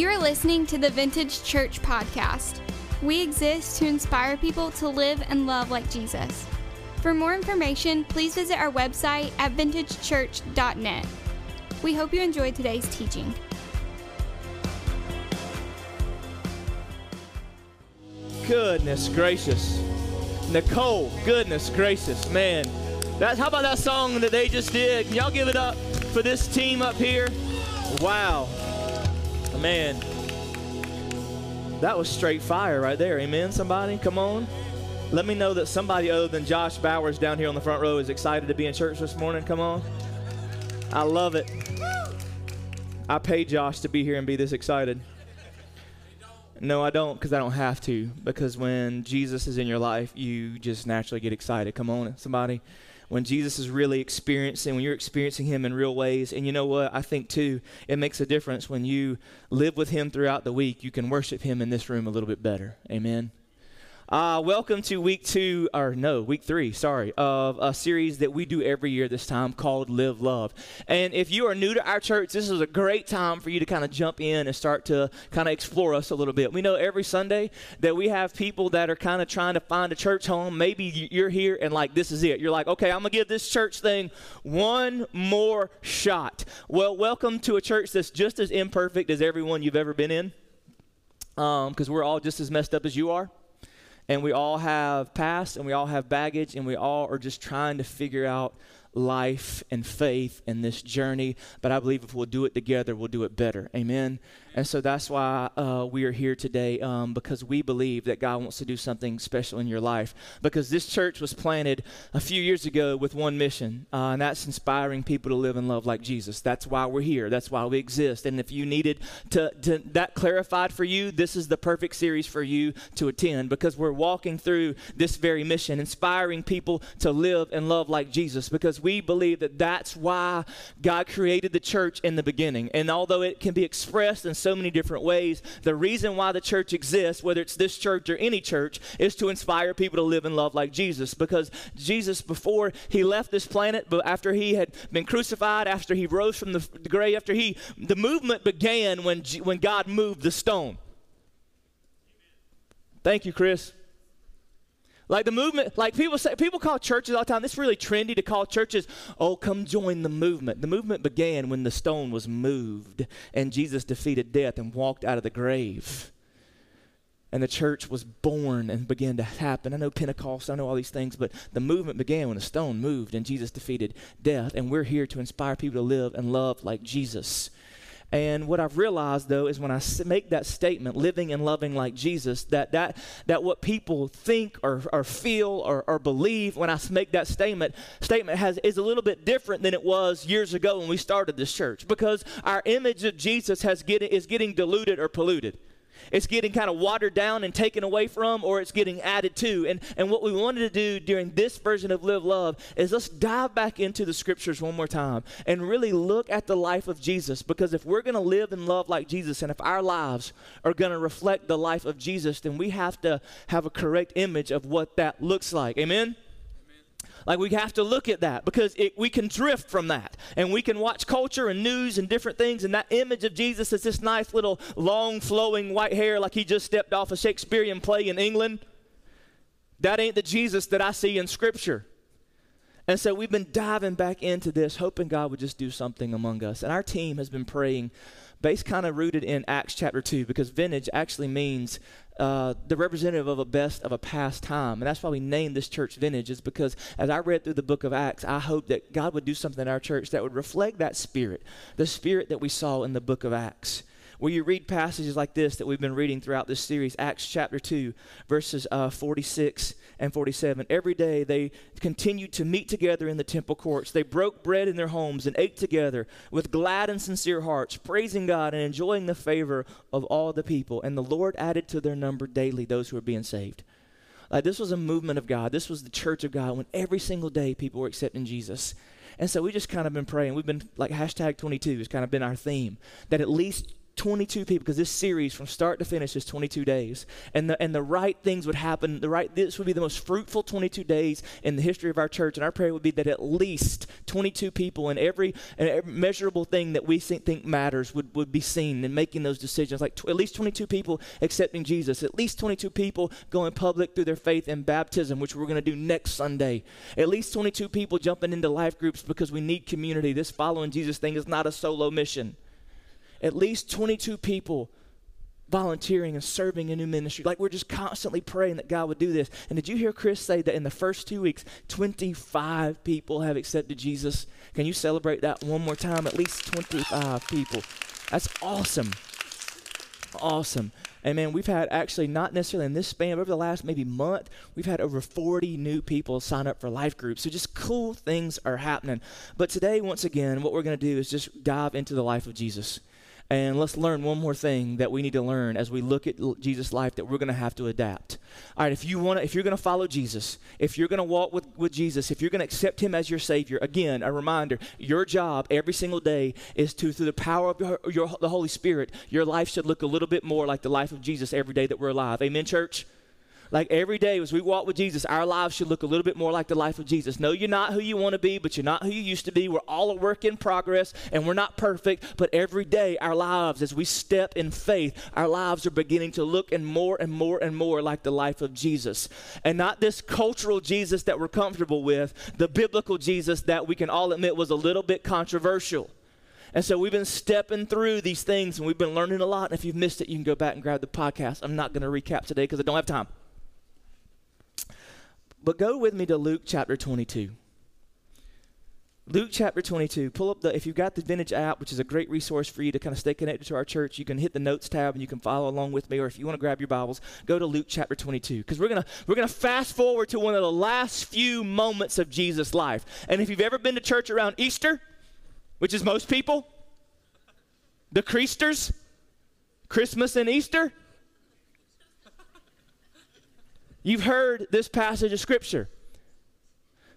You are listening to the Vintage Church Podcast. We exist to inspire people to live and love like Jesus. For more information, please visit our website at vintagechurch.net. We hope you enjoyed today's teaching. Goodness gracious. Nicole, goodness gracious, man. That's how about that song that they just did? Can y'all give it up for this team up here? Wow. Man. That was straight fire right there. Amen, somebody? Come on. Let me know that somebody other than Josh Bowers down here on the front row is excited to be in church this morning. Come on. I love it. I paid Josh to be here and be this excited. No, I don't because I don't have to. Because when Jesus is in your life, you just naturally get excited. Come on, somebody. When Jesus is really experiencing, when you're experiencing Him in real ways. And you know what? I think too, it makes a difference when you live with Him throughout the week. You can worship Him in this room a little bit better. Amen. Uh, welcome to week two, or no, week three, sorry, of a series that we do every year this time called Live Love. And if you are new to our church, this is a great time for you to kind of jump in and start to kind of explore us a little bit. We know every Sunday that we have people that are kind of trying to find a church home. Maybe you're here and like, this is it. You're like, okay, I'm going to give this church thing one more shot. Well, welcome to a church that's just as imperfect as everyone you've ever been in, because um, we're all just as messed up as you are and we all have past and we all have baggage and we all are just trying to figure out life and faith in this journey. But i believe if we'll do it together we'll do it better. Amen and so that's why uh, we are here today um, because we believe that God wants to do something special in your life. Because this church was planted a few years ago with one mission, uh, and that's inspiring people to live and love like Jesus. That's why we're here. That's why we exist. And if you needed to, to that clarified for you, this is the perfect series for you to attend because we're walking through this very mission, inspiring people to live and love like Jesus. Because we believe that that's why God created the church in the beginning. And although it can be expressed in so many different ways. The reason why the church exists, whether it's this church or any church, is to inspire people to live and love like Jesus. Because Jesus, before he left this planet, but after he had been crucified, after he rose from the, grave, after he, the movement began when, when God moved the stone. Thank you, Chris. Like the movement, like people say, people call churches all the time. It's really trendy to call churches, oh, come join the movement. The movement began when the stone was moved and Jesus defeated death and walked out of the grave. And the church was born and began to happen. I know Pentecost, I know all these things, but the movement began when the stone moved and Jesus defeated death. And we're here to inspire people to live and love like Jesus. And what I've realized though is when I make that statement, living and loving like Jesus, that that that what people think or, or feel or, or believe when I make that statement statement has is a little bit different than it was years ago when we started this church. Because our image of Jesus has getting is getting diluted or polluted it's getting kind of watered down and taken away from, or it's getting added to. And, and what we wanted to do during this version of Live Love is let's dive back into the scriptures one more time and really look at the life of Jesus. Because if we're going to live and love like Jesus, and if our lives are going to reflect the life of Jesus, then we have to have a correct image of what that looks like. Amen? Like we have to look at that because it, we can drift from that. And we can watch culture and news and different things, and that image of Jesus is this nice little long flowing white hair like he just stepped off a Shakespearean play in England. That ain't the Jesus that I see in Scripture. And so we've been diving back into this, hoping God would just do something among us. And our team has been praying, based kind of rooted in Acts chapter 2, because vintage actually means uh, the representative of a best of a past time. And that's why we named this church Vintage, is because as I read through the book of Acts, I hope that God would do something in our church that would reflect that spirit, the spirit that we saw in the book of Acts where you read passages like this that we've been reading throughout this series, Acts chapter 2, verses uh, 46 and 47. Every day they continued to meet together in the temple courts. They broke bread in their homes and ate together with glad and sincere hearts, praising God and enjoying the favor of all the people. And the Lord added to their number daily those who were being saved. Like this was a movement of God. This was the church of God when every single day people were accepting Jesus. And so we just kind of been praying. We've been like hashtag 22 has kind of been our theme that at least 22 people because this series from start to finish is 22 days. And the and the right things would happen the right this would be the most fruitful 22 days in the history of our church. And our prayer would be that at least 22 people in every, in every measurable thing that we think, think matters would, would be seen in making those decisions. Like at least 22 people accepting Jesus at least 22 people going public through their faith in baptism which we're going to do next Sunday. At least 22 people jumping into life groups because we need community. This following Jesus thing is not a solo mission at least 22 people volunteering and serving in new ministry. Like we're just constantly praying that God would do this. And did you hear Chris say that in the first two weeks, 25 people have accepted Jesus? Can you celebrate that one more time? At least 25 people. That's awesome. Awesome. And man, we've had actually not necessarily in this span, but over the last maybe month, we've had over 40 new people sign up for life groups. So just cool things are happening. But today, once again, what we're going to do is just dive into the life of Jesus. And let's learn one more thing that we need to learn as we look at Jesus' life that we're going to have to adapt. All right, if you want if you're going to follow Jesus, if you're going to walk with, with Jesus, if you're going to accept him as your Savior, again, a reminder, your job every single day is to, through the power of your, your, the Holy Spirit, your life should look a little bit more like the life of Jesus every day that we're alive. Amen, church? Like every day as we walk with Jesus, our lives should look a little bit more like the life of Jesus. No, you're not who you want to be, but you're not who you used to be. We're all a work in progress and we're not perfect, but every day our lives, as we step in faith, our lives are beginning to look and more and more and more like the life of Jesus. And not this cultural Jesus that we're comfortable with, the biblical Jesus that we can all admit was a little bit controversial. And so we've been stepping through these things and we've been learning a lot. And if you've missed it, you can go back and grab the podcast. I'm not going to recap today because I don't have time. But go with me to Luke chapter 22. Luke chapter 22. Pull up the, if you've got the Vintage app, which is a great resource for you to kind of stay connected to our church, you can hit the notes tab and you can follow along with me. Or if you want to grab your Bibles, go to Luke chapter 22. Because we're going to we're gonna fast forward to one of the last few moments of Jesus' life. And if you've ever been to church around Easter, which is most people, the Creasters, Christmas and Easter, You've heard this passage of Scripture.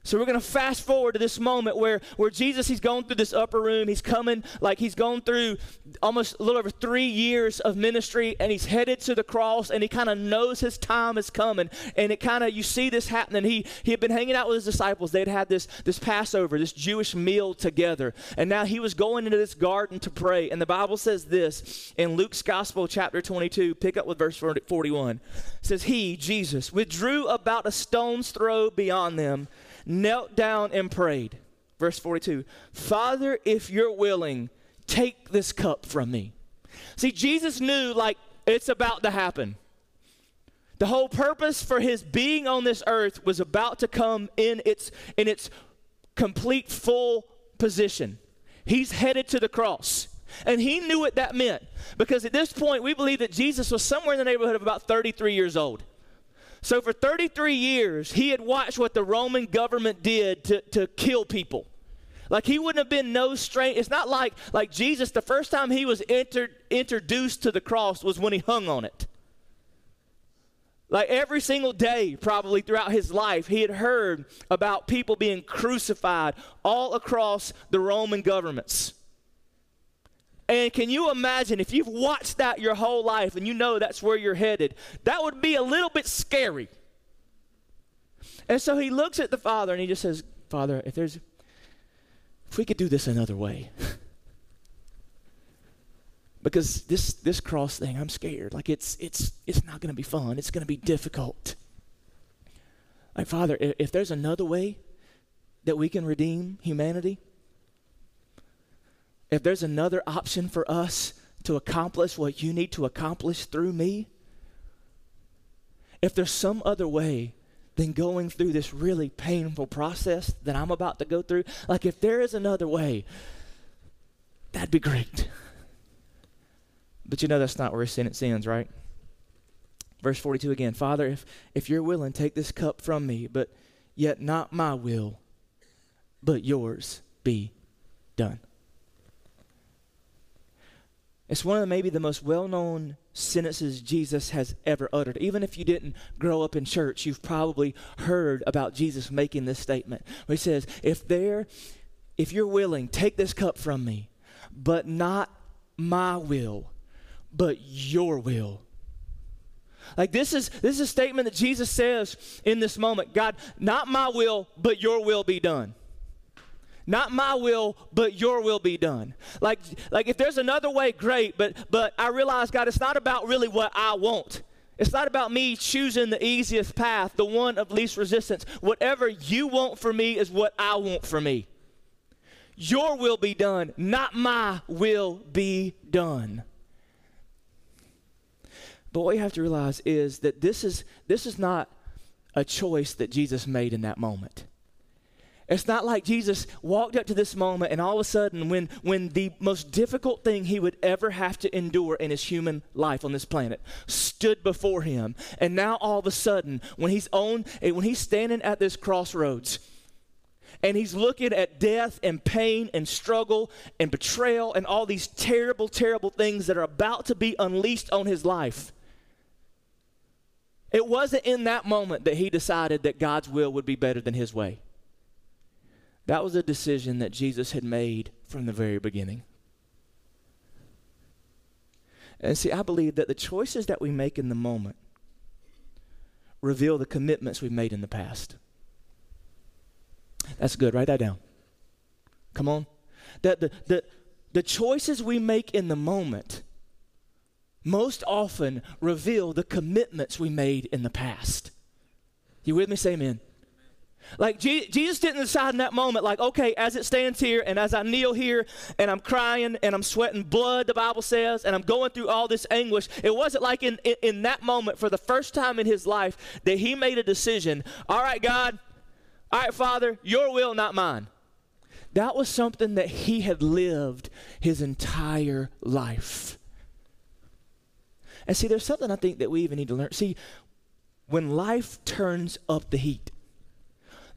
So we're going to fast forward to this moment where, where Jesus, he's going through this upper room. He's coming, like he's gone through almost a little over three years of ministry, and he's headed to the cross, and he kind of knows his time is coming. And it kind of, you see this happening. He, he had been hanging out with his disciples. They'd had this, this Passover, this Jewish meal together. And now he was going into this garden to pray. And the Bible says this in Luke's Gospel, chapter 22, pick up with verse 41. It says, He, Jesus, withdrew about a stone's throw beyond them knelt down and prayed. Verse 42 Father, if you're willing, take this cup from me. See, Jesus knew, like, it's about to happen. The whole purpose for his being on this earth was about to come in its, in its complete full position. He's headed to the cross. And he knew what that meant because at this point, we believe that Jesus was somewhere in the neighborhood of about 33 years old. So for 33 years, he had watched what the Roman government did to, to kill people. Like he wouldn't have been no stranger. It's not like like Jesus. The first time he was entered, introduced to the cross was when he hung on it. Like every single day, probably throughout his life, he had heard about people being crucified all across the Roman governments. And can you imagine if you've watched that your whole life and you know that's where you're headed? That would be a little bit scary. And so he looks at the father and he just says, Father, if there's, if we could do this another way. because this this cross thing, I'm scared. Like it's it's it's not going to be fun. It's going to be difficult. Like Father, if, if there's another way that we can redeem humanity, if there's another option for us to accomplish what you need to accomplish through me, if there's some other way than going through this really painful process that I'm about to go through, like if there is another way, that'd be great. But you know that's not where sentence ends, right? Verse 42 again Father, if, if you're willing, take this cup from me, but yet not my will, but yours be done. It's one of the, maybe the most well known sentences Jesus has ever uttered. Even if you didn't grow up in church, you've probably heard about Jesus making this statement he says, If there, if you're willing, take this cup from me, but not my will, but your will. Like this is this is a statement that Jesus says in this moment. God, not my will, but your will be done. Not my will, but your will be done. Like like if there's another way, great, but but I realize God, it's not about really what I want. It's not about me choosing the easiest path, the one of least resistance. Whatever you want for me is what I want for me. Your will be done, not my will be done. But what you have to realize is that this is this is not a choice that Jesus made in that moment. It's not like Jesus walked up to this moment and all of a sudden, when, when the most difficult thing he would ever have to endure in his human life on this planet stood before him. And now all of a sudden, when he's on, when he's standing at this crossroads, and he's looking at death and pain and struggle and betrayal and all these terrible, terrible things that are about to be unleashed on his life. It wasn't in that moment that he decided that God's will would be better than his way. That was a decision that Jesus had made from the very beginning. And see, I believe that the choices that we make in the moment reveal the commitments we've made in the past. That's good. Write that down. Come on. That the, the, the choices we make in the moment most often reveal the commitments we made in the past. You with me? Say amen. Like Jesus didn't decide in that moment, like, okay, as it stands here, and as I kneel here, and I'm crying, and I'm sweating blood, the Bible says, and I'm going through all this anguish. It wasn't like in, in, in that moment, for the first time in his life, that he made a decision. All right, God, all right, Father, your will, not mine. That was something that he had lived his entire life. And see, there's something I think that we even need to learn. See, when life turns up the heat,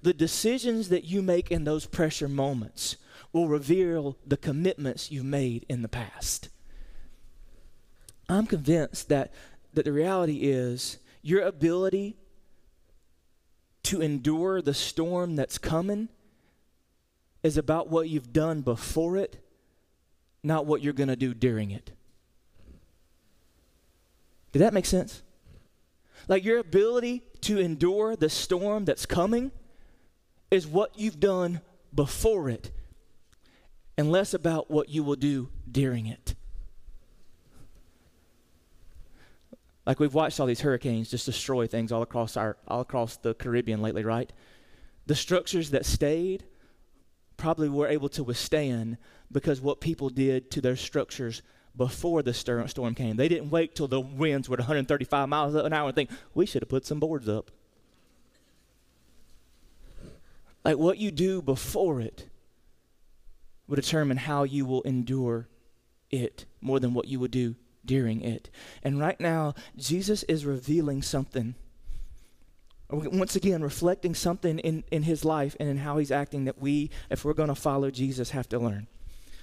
the decisions that you make in those pressure moments will reveal the commitments you've made in the past. I'm convinced that, that the reality is your ability to endure the storm that's coming is about what you've done before it, not what you're going to do during it. Did that make sense? Like your ability to endure the storm that's coming is what you've done before it and less about what you will do during it. Like we've watched all these hurricanes just destroy things all across our all across the Caribbean lately, right? The structures that stayed probably were able to withstand because what people did to their structures before the storm came. They didn't wait till the winds were 135 miles an hour and think, we should have put some boards up. Like what you do before it will determine how you will endure it more than what you will do during it. And right now, Jesus is revealing something. Once again, reflecting something in, in his life and in how he's acting that we, if we're going to follow Jesus, have to learn.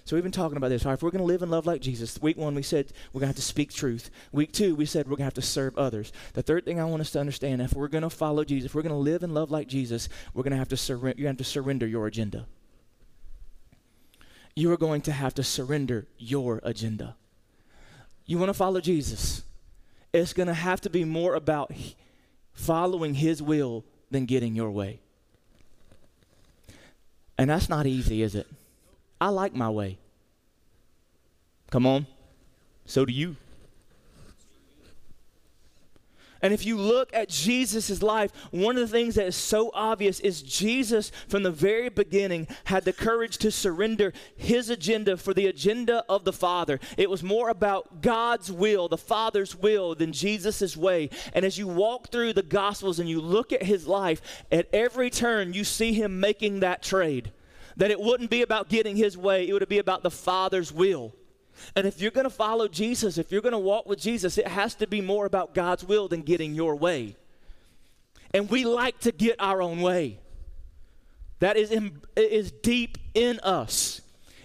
So we've been talking about this. All right, if we're going to live and love like Jesus, week one we said we're going to have to speak truth. Week two we said we're going to have to serve others. The third thing I want us to understand, if we're going to follow Jesus, if we're going to live and love like Jesus, we're going to have to surrender. You have to surrender your agenda. You are going to have to surrender your agenda. You want to follow Jesus? It's going to have to be more about following His will than getting your way. And that's not easy, is it? I like my way. Come on. So do you. And if you look at Jesus' life, one of the things that is so obvious is Jesus, from the very beginning, had the courage to surrender his agenda for the agenda of the Father. It was more about God's will, the Father's will, than Jesus' way. And as you walk through the Gospels and you look at his life, at every turn, you see him making that trade that it wouldn't be about getting his way, it would be about the Father's will. And if you're going to follow Jesus, if you're going to walk with Jesus, it has to be more about God's will than getting your way. And we like to get our own way. That is, in, is deep in us.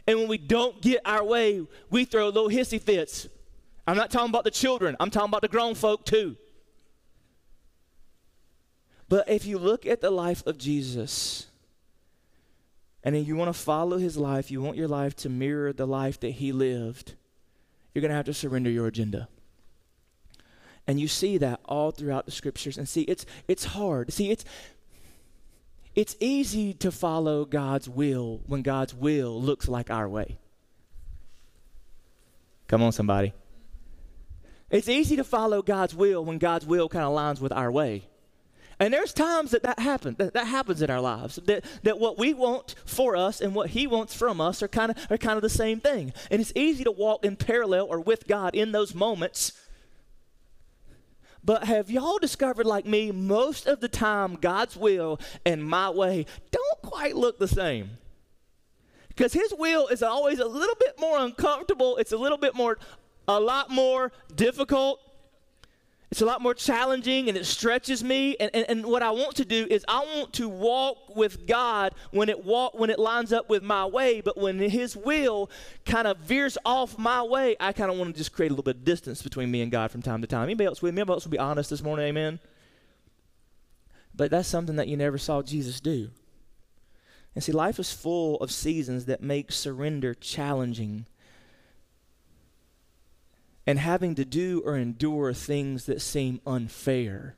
And when we don't get our way, we throw little hissy fits. I'm not talking about the children, I'm talking about the grown folk too. But if you look at the life of Jesus, and you want to follow his life, you want your life to mirror the life that he lived, you're going to have to surrender your agenda. And you see that all throughout the scriptures. And see, it's it's hard. See, it's it's easy to follow God's will when God's will looks like our way. Come on, somebody. It's easy to follow God's will when God's will kind of aligns with our way. And there's times that that happens. That, that happens in our lives. That, that what we want for us and what He wants from us are kind of are kind of the same thing. And it's easy to walk in parallel or with God in those moments. But have y'all discovered, like me, most of the time God's will and my way don't quite look the same? Because His will is always a little bit more uncomfortable. It's a little bit more, a lot more difficult it's a lot more challenging and it stretches me. And, and, and what I want to do is I want to walk with God when it walk when it lines up with my way, but when his will kind of veers off my way, I kind of want to just create a little bit of distance between me and God from time to time. Anybody else with me? Anybody else will be honest this morning, amen? But that's something that you never saw Jesus do. And see, life is full of seasons that make surrender challenging and having to do or endure things that seem unfair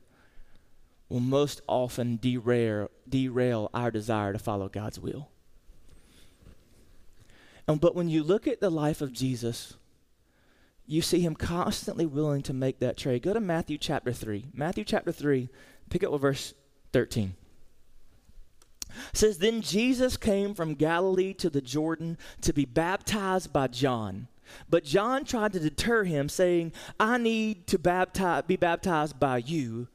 will most often derail, derail our desire to follow God's will. And, but when you look at the life of Jesus, you see him constantly willing to make that trade. Go to Matthew chapter 3. Matthew chapter 3, pick up with verse 13. It says, Then Jesus came from Galilee to the Jordan to be baptized by John. But John tried to deter him, saying, I need to baptize, be baptized by you,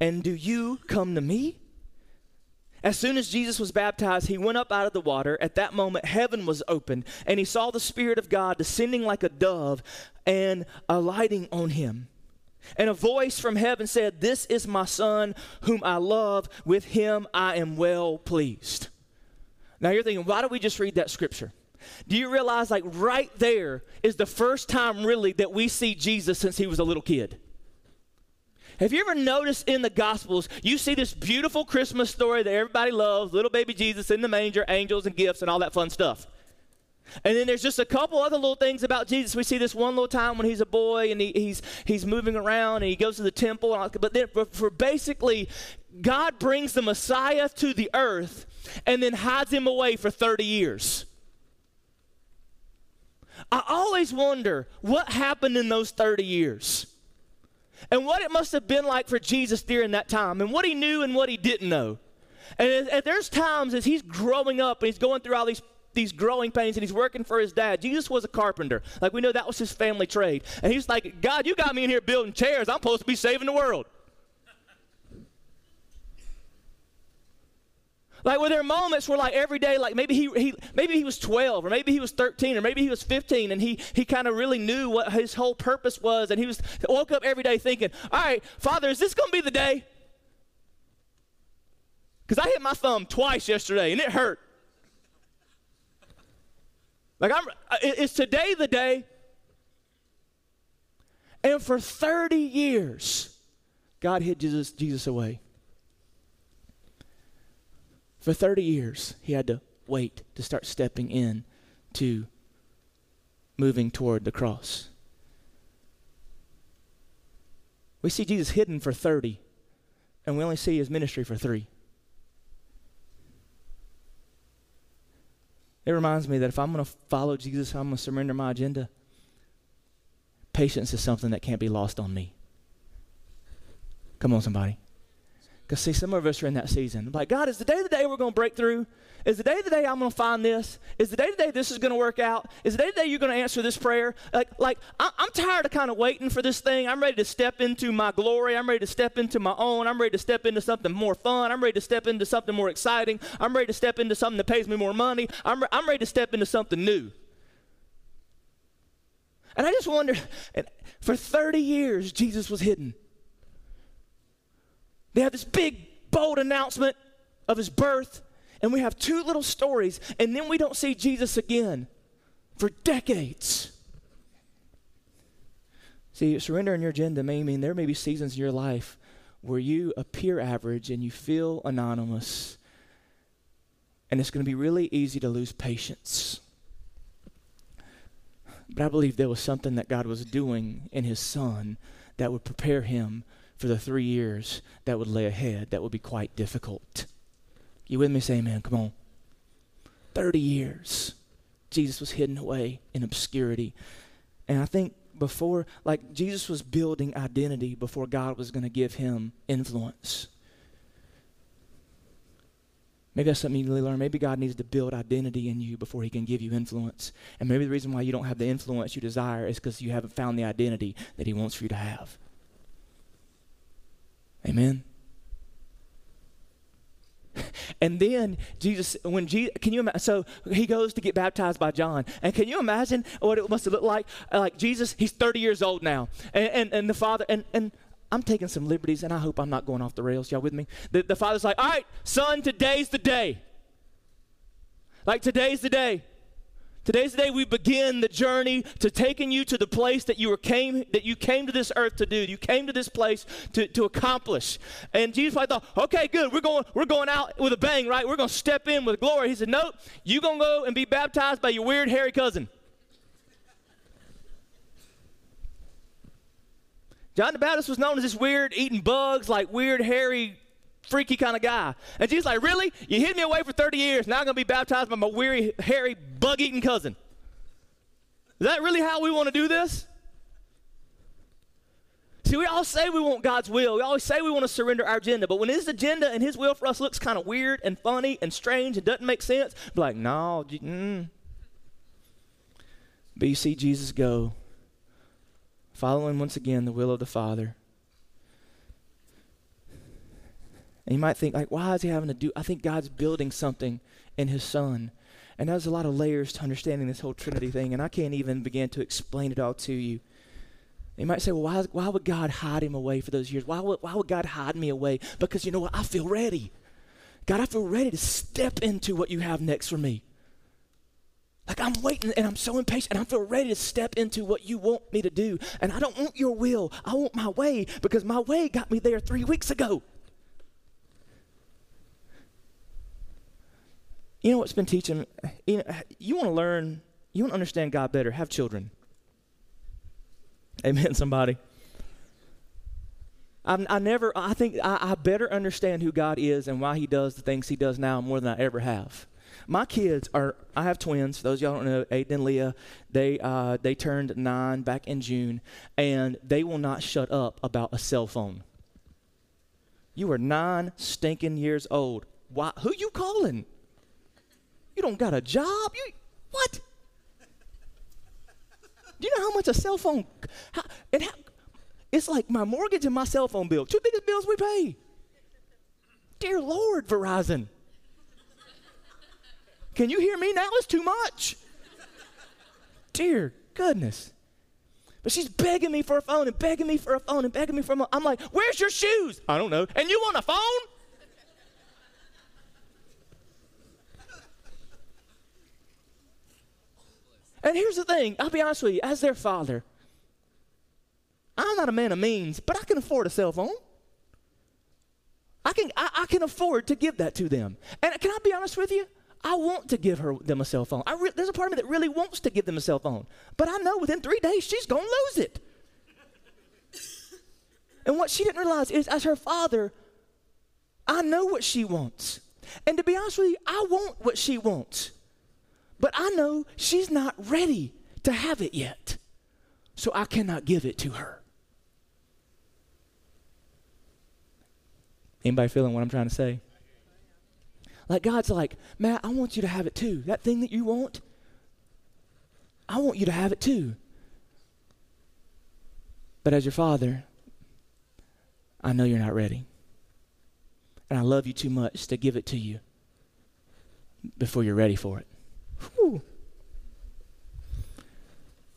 and do you come to me? As soon as Jesus was baptized, he went up out of the water. At that moment, heaven was opened, and he saw the Spirit of God descending like a dove and alighting on him. And a voice from heaven said, This is my Son, whom I love. With him I am well pleased. Now you're thinking, why don't we just read that scripture? Do you realize, like, right there is the first time really that we see Jesus since he was a little kid? Have you ever noticed in the Gospels, you see this beautiful Christmas story that everybody loves little baby Jesus in the manger, angels and gifts, and all that fun stuff? And then there's just a couple other little things about Jesus. We see this one little time when he's a boy and he, he's, he's moving around and he goes to the temple. All, but then for, for basically, God brings the Messiah to the earth and then hides him away for 30 years. I always wonder what happened in those 30 years and what it must have been like for Jesus during that time and what he knew and what he didn't know. And, and there's times as he's growing up and he's going through all these these growing pains and he's working for his dad. Jesus was a carpenter. Like we know that was his family trade. And he's like, God, you got me in here building chairs. I'm supposed to be saving the world. Like were there moments where like every day, like maybe he, he maybe he was 12 or maybe he was 13 or maybe he was 15 and he he kind of really knew what his whole purpose was and he was woke up every day thinking, all right, Father, is this gonna be the day? Because I hit my thumb twice yesterday and it hurt. Like I'm is today the day? And for 30 years, God hid Jesus, Jesus away. For 30 years, he had to wait to start stepping in to moving toward the cross. We see Jesus hidden for 30, and we only see his ministry for three. It reminds me that if I'm going to follow Jesus, I'm going to surrender my agenda. Patience is something that can't be lost on me. Come on, somebody. Because, see, some of us are in that season. Like, God, is the day the day we're going to break through? Is the day the day I'm going to find this? Is the day the day this is going to work out? Is the day the day you're going to answer this prayer? Like, like I, I'm tired of kind of waiting for this thing. I'm ready to step into my glory. I'm ready to step into my own. I'm ready to step into something more fun. I'm ready to step into something more exciting. I'm ready to step into something that pays me more money. I'm, re- I'm ready to step into something new. And I just wonder, for 30 years, Jesus was hidden. They have this big, bold announcement of his birth, and we have two little stories, and then we don't see Jesus again for decades. See, surrendering your agenda may mean there may be seasons in your life where you appear average and you feel anonymous, and it's going to be really easy to lose patience. But I believe there was something that God was doing in his son that would prepare him for the three years that would lay ahead that would be quite difficult. You with me? Say amen. Come on. 30 years. Jesus was hidden away in obscurity. And I think before, like, Jesus was building identity before God was going to give him influence. Maybe that's something you need to learn. Maybe God needs to build identity in you before he can give you influence. And maybe the reason why you don't have the influence you desire is because you haven't found the identity that he wants for you to have. Amen. And then Jesus, when Jesus, can you imagine? So he goes to get baptized by John. And can you imagine what it must have looked like? Uh, like Jesus, he's 30 years old now. And, and, and the father, and, and I'm taking some liberties, and I hope I'm not going off the rails. Y'all with me? The, the father's like, all right, son, today's the day. Like, today's the day. Today's the day we begin the journey to taking you to the place that you were came that you came to this earth to do. You came to this place to, to accomplish. And Jesus I thought, okay, good, we're going we're going out with a bang, right? We're gonna step in with glory. He said, Nope, you're gonna go and be baptized by your weird hairy cousin. John the Baptist was known as this weird eating bugs, like weird hairy freaky kind of guy. And Jesus like, really? You hid me away for 30 years. Now I'm going to be baptized by my weary, hairy, bug-eating cousin. Is that really how we want to do this? See, we all say we want God's will. We always say we want to surrender our agenda. But when His agenda and His will for us looks kind of weird and funny and strange and doesn't make sense, be like, no. Mm. But you see Jesus go, following once again the will of the Father. And you might think, like, why is he having to do? I think God's building something in his son. And there's a lot of layers to understanding this whole Trinity thing, and I can't even begin to explain it all to you. You might say, well, why, why would God hide him away for those years? Why would, why would God hide me away? Because you know what? I feel ready. God, I feel ready to step into what you have next for me. Like I'm waiting and I'm so impatient and I feel ready to step into what you want me to do. And I don't want your will. I want my way because my way got me there three weeks ago. You know what's been teaching? You, know, you want to learn, you want to understand God better, have children. Amen, somebody. I, I never, I think I, I better understand who God is and why He does the things He does now more than I ever have. My kids are, I have twins. Those y'all don't know, Aiden and Leah, they, uh, they turned nine back in June, and they will not shut up about a cell phone. You are nine stinking years old. Why, who you calling? You don't got a job? You what? Do you know how much a cell phone? How, and how, it's like my mortgage and my cell phone bill. Two biggest bills we pay. Dear Lord, Verizon. Can you hear me now? It's too much. Dear goodness. But she's begging me for a phone and begging me for a phone and begging me for a phone. I'm like, where's your shoes? I don't know. And you want a phone? And here's the thing I'll be honest with you, as their father, I'm not a man of means, but I can afford a cell phone. I can, I, I can afford to give that to them. And can I be honest with you? I want to give her them a cell phone. Re- there's a part of me that really wants to give them a cell phone, but I know within three days she's to lose it. and what she didn't realize is, as her father, I know what she wants. And to be honest with you, I want what she wants. But I know she's not ready to have it yet. So I cannot give it to her. Anybody feeling what I'm trying to say? Like God's like, Matt, I want you to have it too. That thing that you want, I want you to have it too. But as your father, I know you're not ready. And I love you too much to give it to you before you're ready for it. Whew.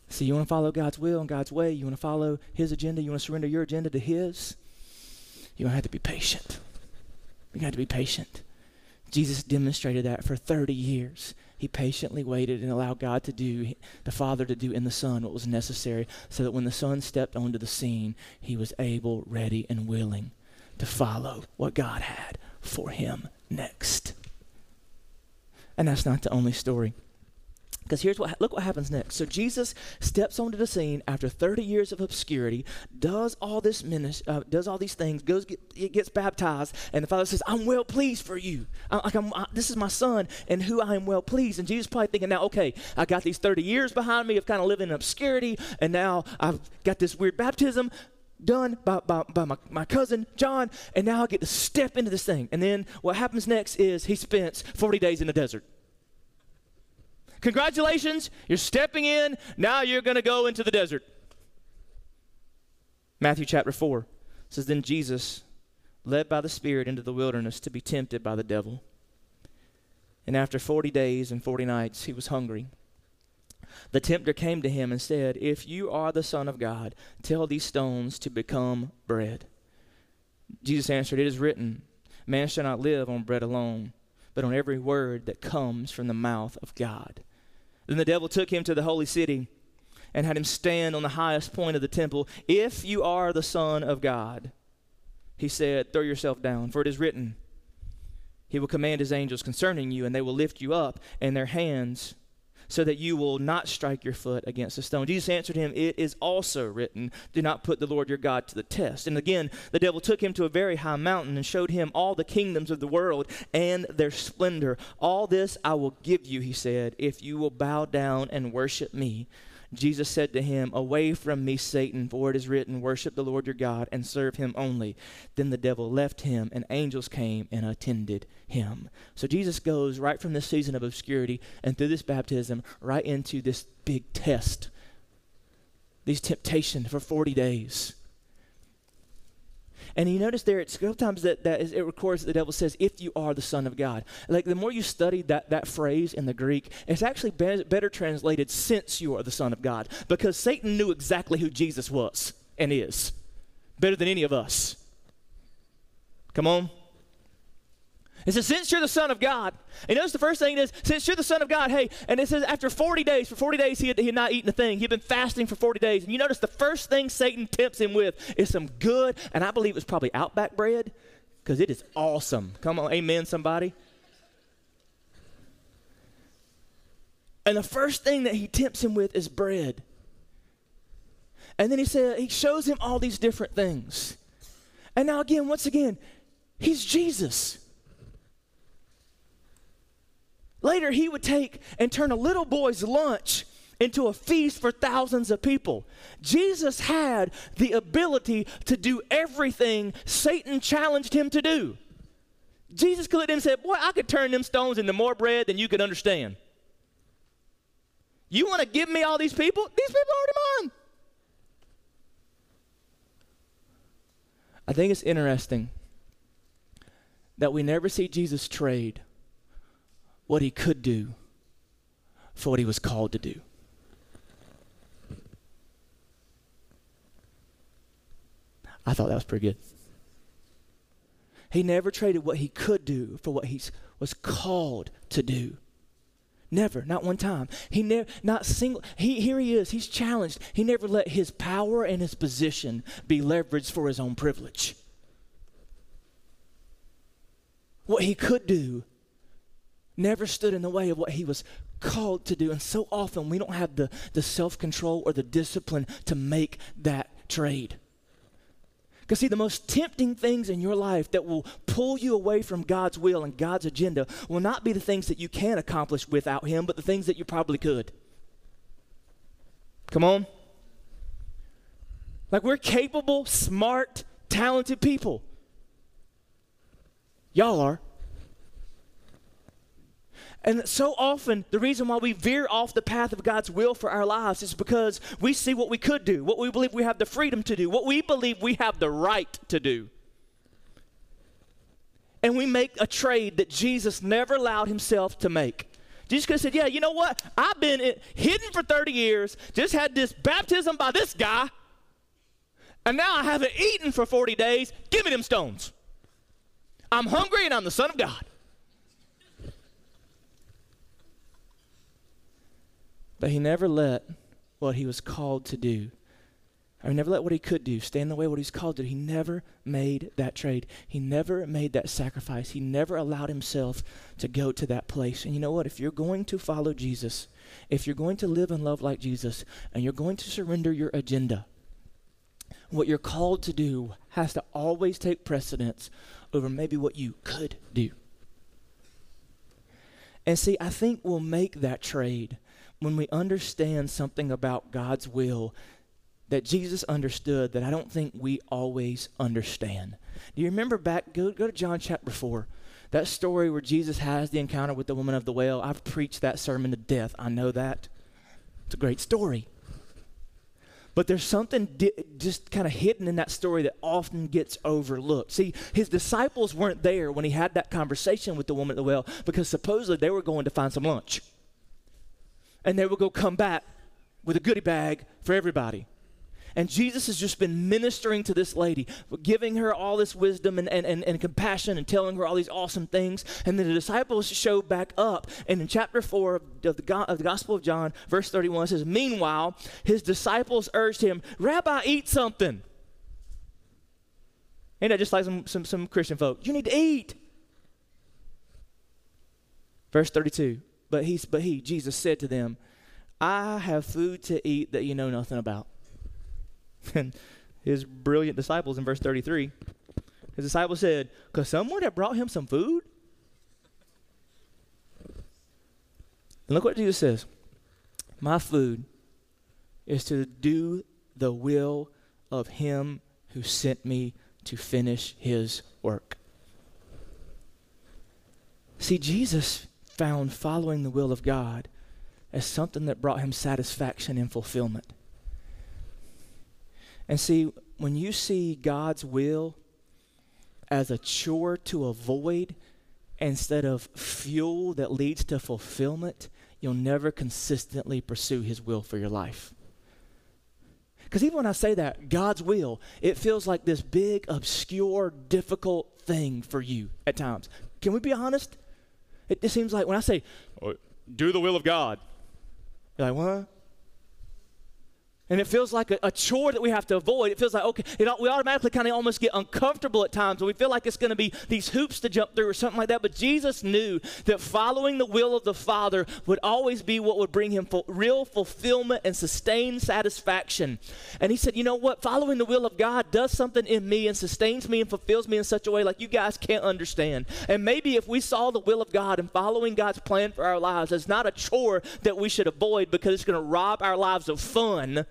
See, you want to follow God's will and God's way. You want to follow His agenda. You want to surrender your agenda to His. You're to have to be patient. You're have to be patient. Jesus demonstrated that for 30 years. He patiently waited and allowed God to do, the Father to do in the Son what was necessary so that when the Son stepped onto the scene, he was able, ready, and willing to follow what God had for him next. And that's not the only story. Because here's what look what happens next. So Jesus steps onto the scene after 30 years of obscurity, does all this ministry, uh, does all these things, goes get, gets baptized, and the Father says, "I'm well pleased for you. I, like I'm, I, this is my son, and who I am well pleased." And Jesus probably thinking, "Now, okay, I got these 30 years behind me of kind of living in obscurity, and now I've got this weird baptism." Done by, by, by my, my cousin John, and now I get to step into this thing. And then what happens next is he spends 40 days in the desert. Congratulations, you're stepping in. Now you're going to go into the desert. Matthew chapter 4 says, Then Jesus, led by the Spirit into the wilderness to be tempted by the devil. And after 40 days and 40 nights, he was hungry. The tempter came to him and said, If you are the Son of God, tell these stones to become bread. Jesus answered, It is written, Man shall not live on bread alone, but on every word that comes from the mouth of God. Then the devil took him to the holy city and had him stand on the highest point of the temple. If you are the Son of God, he said, throw yourself down, for it is written, He will command His angels concerning you, and they will lift you up in their hands so that you will not strike your foot against a stone. Jesus answered him, It is also written, Do not put the Lord your God to the test. And again, the devil took him to a very high mountain and showed him all the kingdoms of the world and their splendor. All this I will give you, he said, if you will bow down and worship me. Jesus said to him, Away from me, Satan, for it is written, Worship the Lord your God and serve him only. Then the devil left him, and angels came and attended him. So Jesus goes right from this season of obscurity and through this baptism right into this big test, these temptations for 40 days. And you notice there, it's a couple times that, that is, it records that the devil says, if you are the Son of God. Like the more you study that, that phrase in the Greek, it's actually be- better translated, since you are the Son of God. Because Satan knew exactly who Jesus was and is, better than any of us. Come on. It says, since you're the Son of God, and notice the first thing is, since you're the Son of God, hey, and it says after 40 days, for 40 days he had, he had not eaten a thing. He had been fasting for 40 days. And you notice the first thing Satan tempts him with is some good, and I believe it was probably Outback bread, because it is awesome. Come on, amen, somebody. And the first thing that he tempts him with is bread. And then he said, he shows him all these different things. And now again, once again, he's Jesus. Later, he would take and turn a little boy's lunch into a feast for thousands of people. Jesus had the ability to do everything Satan challenged him to do. Jesus could have said, Boy, I could turn them stones into more bread than you could understand. You want to give me all these people? These people are already mine. I think it's interesting that we never see Jesus trade what he could do for what he was called to do. I thought that was pretty good. He never traded what he could do for what he was called to do. Never, not one time. He never, not single. He here he is. He's challenged. He never let his power and his position be leveraged for his own privilege. What he could do never stood in the way of what he was called to do. And so often we don't have the, the self control or the discipline to make that trade. Because, see, the most tempting things in your life that will pull you away from God's will and God's agenda will not be the things that you can accomplish without Him, but the things that you probably could. Come on. Like, we're capable, smart, talented people. Y'all are. And so often, the reason why we veer off the path of God's will for our lives is because we see what we could do, what we believe we have the freedom to do, what we believe we have the right to do. And we make a trade that Jesus never allowed himself to make. Jesus could have said, Yeah, you know what? I've been hidden for 30 years, just had this baptism by this guy, and now I haven't eaten for 40 days. Give me them stones. I'm hungry and I'm the Son of God. But he never let what he was called to do or he never let what he could do stand in the way of what he's called to. Do. He never made that trade. He never made that sacrifice. He never allowed himself to go to that place. And you know what? If you're going to follow Jesus, if you're going to live and love like Jesus, and you're going to surrender your agenda, what you're called to do has to always take precedence over maybe what you could do. And see, I think we'll make that trade when we understand something about God's will that Jesus understood that I don't think we always understand. Do you remember back? Go, go to John chapter 4. That story where Jesus has the encounter with the woman of the well. I've preached that sermon to death. I know that. It's a great story. But there's something di- just kind of hidden in that story that often gets overlooked. See, his disciples weren't there when he had that conversation with the woman at the well because supposedly they were going to find some lunch. And they would go come back with a goodie bag for everybody. And Jesus has just been ministering to this lady, giving her all this wisdom and, and, and, and compassion and telling her all these awesome things. And then the disciples show back up. And in chapter 4 of the, of the Gospel of John, verse 31 says, Meanwhile, his disciples urged him, Rabbi, eat something. Ain't that just like some, some, some Christian folk? You need to eat. Verse 32 But he, but he, Jesus, said to them, I have food to eat that you know nothing about. And his brilliant disciples in verse 33, his disciples said, Because someone had brought him some food? And look what Jesus says My food is to do the will of him who sent me to finish his work. See, Jesus found following the will of God as something that brought him satisfaction and fulfillment. And see, when you see God's will as a chore to avoid instead of fuel that leads to fulfillment, you'll never consistently pursue His will for your life. Because even when I say that, God's will, it feels like this big, obscure, difficult thing for you at times. Can we be honest? It, it seems like when I say, oh, do the will of God, you're like, what? And it feels like a, a, chore that we have to avoid. It feels like, okay, it, we automatically kind of almost get uncomfortable at times and we feel like it's going to be these hoops to jump through or something like that. But Jesus knew that following the will of the Father would always be what would bring him real fulfillment and sustained satisfaction. And he said, you know what? Following the will of God does something in me and sustains me and fulfills me in such a way like you guys can't understand. And maybe if we saw the will of God and following God's plan for our lives as not a chore that we should avoid because it's going to rob our lives of fun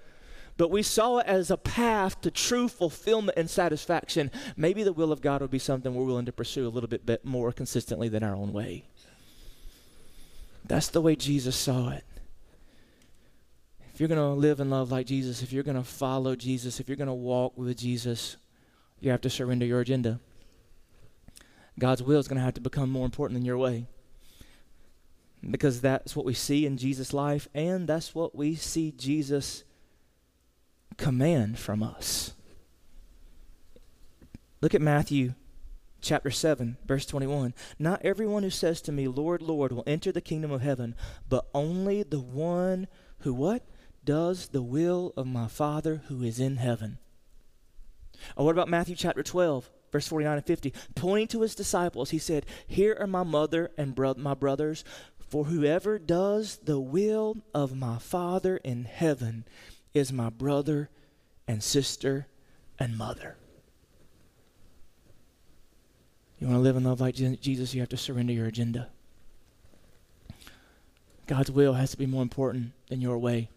but we saw it as a path to true fulfillment and satisfaction, maybe the will of God would be something we're willing to pursue a little bit, bit more consistently than our own way. That's the way Jesus saw it. If you're going to live and love like Jesus, if you're going to follow Jesus, if you're going to walk with Jesus, you have to surrender your agenda. God's will is going to have to become more important than your way. Because that's what we see in Jesus' life, and that's what we see Jesus command from us. Look at Matthew chapter 7, verse 21. Not everyone who says to me, Lord, Lord, will enter the kingdom of heaven, but only the one who what? Does the will of my Father who is in heaven. Or what about Matthew chapter 12, verse 49 and 50? Pointing to his disciples, he said, Here are my mother and bro- my brothers, for whoever does the will of my Father in heaven is my brother and sister and mother. You want to live in love like Jesus, you have to surrender your agenda. God's will has to be more important than your way.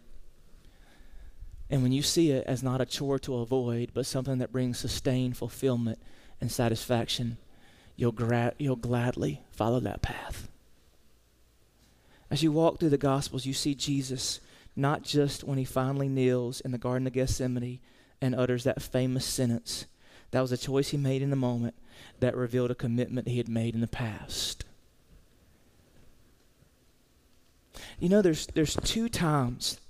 And when you see it as not a chore to avoid, but something that brings sustained fulfillment and satisfaction, you'll, gra- you'll gladly follow that path. As you walk through the Gospels, you see Jesus not just when he finally kneels in the Garden of Gethsemane and utters that famous sentence. That was a choice he made in the moment that revealed a commitment he had made in the past. You know, there's, there's two times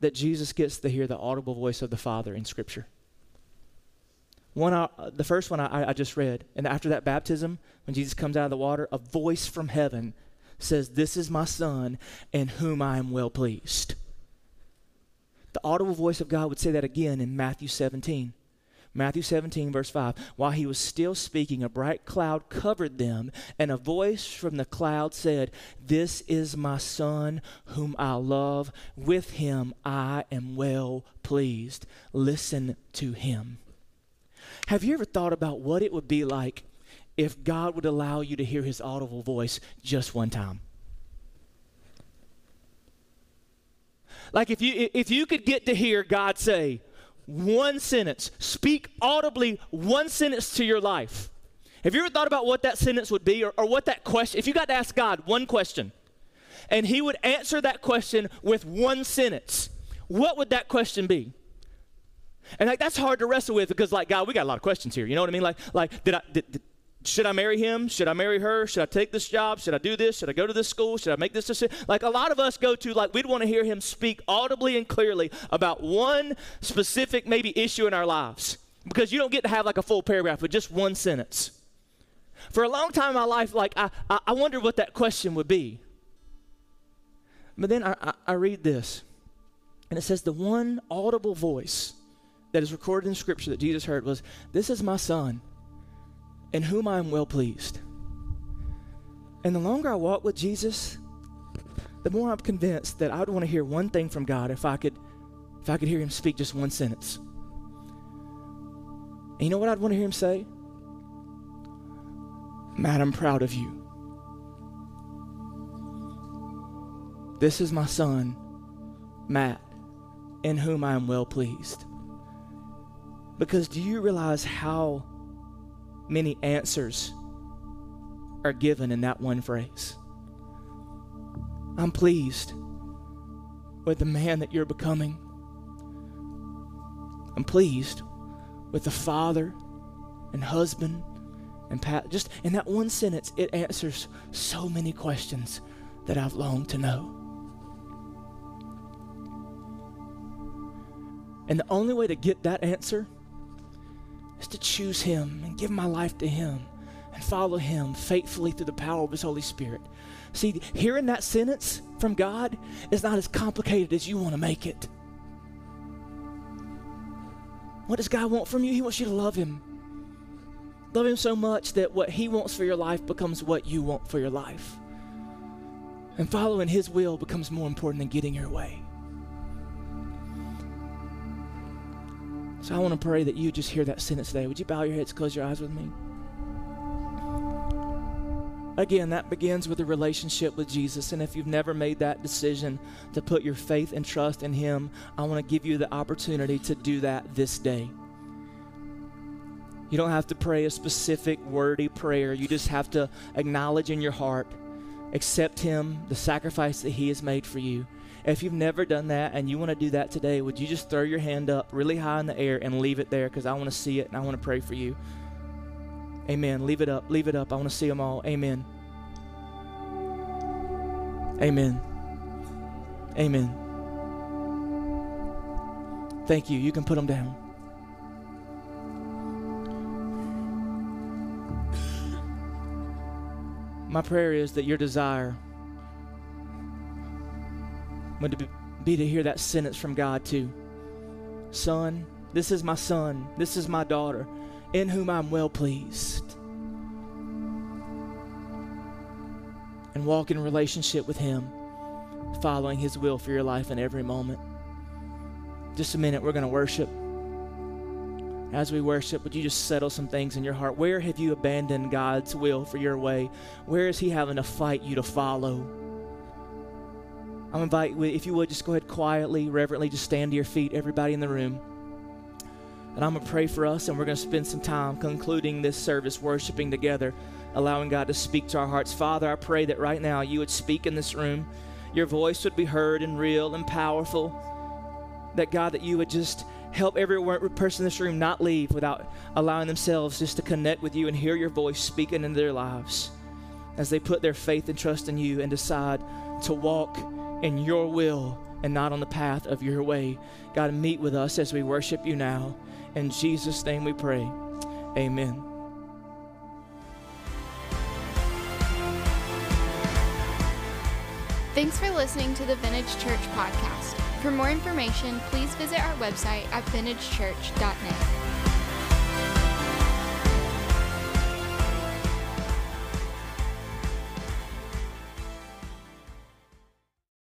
that Jesus gets to hear the audible voice of the Father in Scripture. One, uh, the first one I, I just read, and after that baptism, when Jesus comes out of the water, a voice from heaven says, This is my son in whom I am well pleased. The audible voice of God would say that again in Matthew 17. Matthew 17, verse 5. While he was still speaking, a bright cloud covered them, and a voice from the cloud said, This is my son, whom I love. With him I am well pleased. Listen to him. Have you ever thought about what it would be like if God would allow you to hear his audible voice just one time? Like if you if you could get to hear God say, one sentence. Speak audibly one sentence to your life. Have you ever thought about what that sentence would be or, or what that question, if you got to ask God one question and He would answer that question with one sentence, what would that question be? And like that's hard to wrestle with because like God, we got a lot of questions here. You know what I mean? Like like did I did, did, should I marry him? Should I marry her? Should I take this job? Should I do this? Should I go to this school? Should I make this decision? Like a lot of us go to, like, we'd want to hear him speak audibly and clearly about one specific, maybe, issue in our lives. Because you don't get to have like a full paragraph with just one sentence. For a long time in my life, like, I, I, I wondered what that question would be. But then I, I, I read this, and it says, The one audible voice that is recorded in Scripture that Jesus heard was, This is my son in whom I am well pleased. And the longer I walk with Jesus, the more I'm convinced that I would want to hear one thing from God if I could if I could hear him speak just one sentence. And you know what I'd want to hear him say? Matt, I'm proud of you. This is my son, Matt, in whom I am well pleased. Because do you realize how many answers are given in that one phrase. I'm pleased with the man that you're becoming. I'm pleased with the father and husband and Pat. Just in that one sentence, it answers so many questions that I've longed to know. And the only way to get that answer is to choose Him and give my life to Him and follow Him faithfully through the power of His Holy Spirit. See, hearing that sentence from God is not as complicated as you want to make it. What does God want from you? He wants you to love Him. Love Him so much that what He wants for your life becomes what you want for your life. And following His will becomes more important than getting your way. So I want to pray that you just hear that sentence today. Would you bow your heads, close your eyes with me? Again, that begins with a relationship with Jesus. And if you've never made that decision to put your faith and trust in Him, I want to give you the opportunity to do that this day. You don't have to pray a specific wordy prayer. You just have to acknowledge in your heart, accept Him, the sacrifice that He has made for you, if you've never done that and you want to do that today, would you just throw your hand up really high in the air and leave it there because I want to see it and I want to pray for you. Amen. Leave it up. Leave it up. I want to see them all. Amen. Amen. Amen. Thank you. You can put them down. My prayer is that your desire would be, be to hear that sentence from God too. Son, this is my son, this is my daughter, in whom I'm well pleased. And walk in relationship with Him, following His will for your life in every moment. Just a minute, we're going to worship. As we worship, would you just settle some things in your heart? Where have you abandoned God's will for your way? Where is He having to fight you to follow? I'm invite if you would just go ahead quietly, reverently, just stand to your feet, everybody in the room. And I'm going to pray for us, and we're going to spend some time concluding this service worshiping together, allowing God to speak to our hearts. Father, I pray that right now you would speak in this room. Your voice would be heard and real and powerful. That God, that you would just help every person in this room not leave without allowing themselves just to connect with you and hear your voice speaking into their lives as they put their faith and trust in you and decide to walk in your will and not on the path of your way. God, meet with us as we worship you now. In Jesus' name we pray. Amen. Thanks for listening to the Vintage Church podcast. For more information, please visit our website at vintagechurch.net.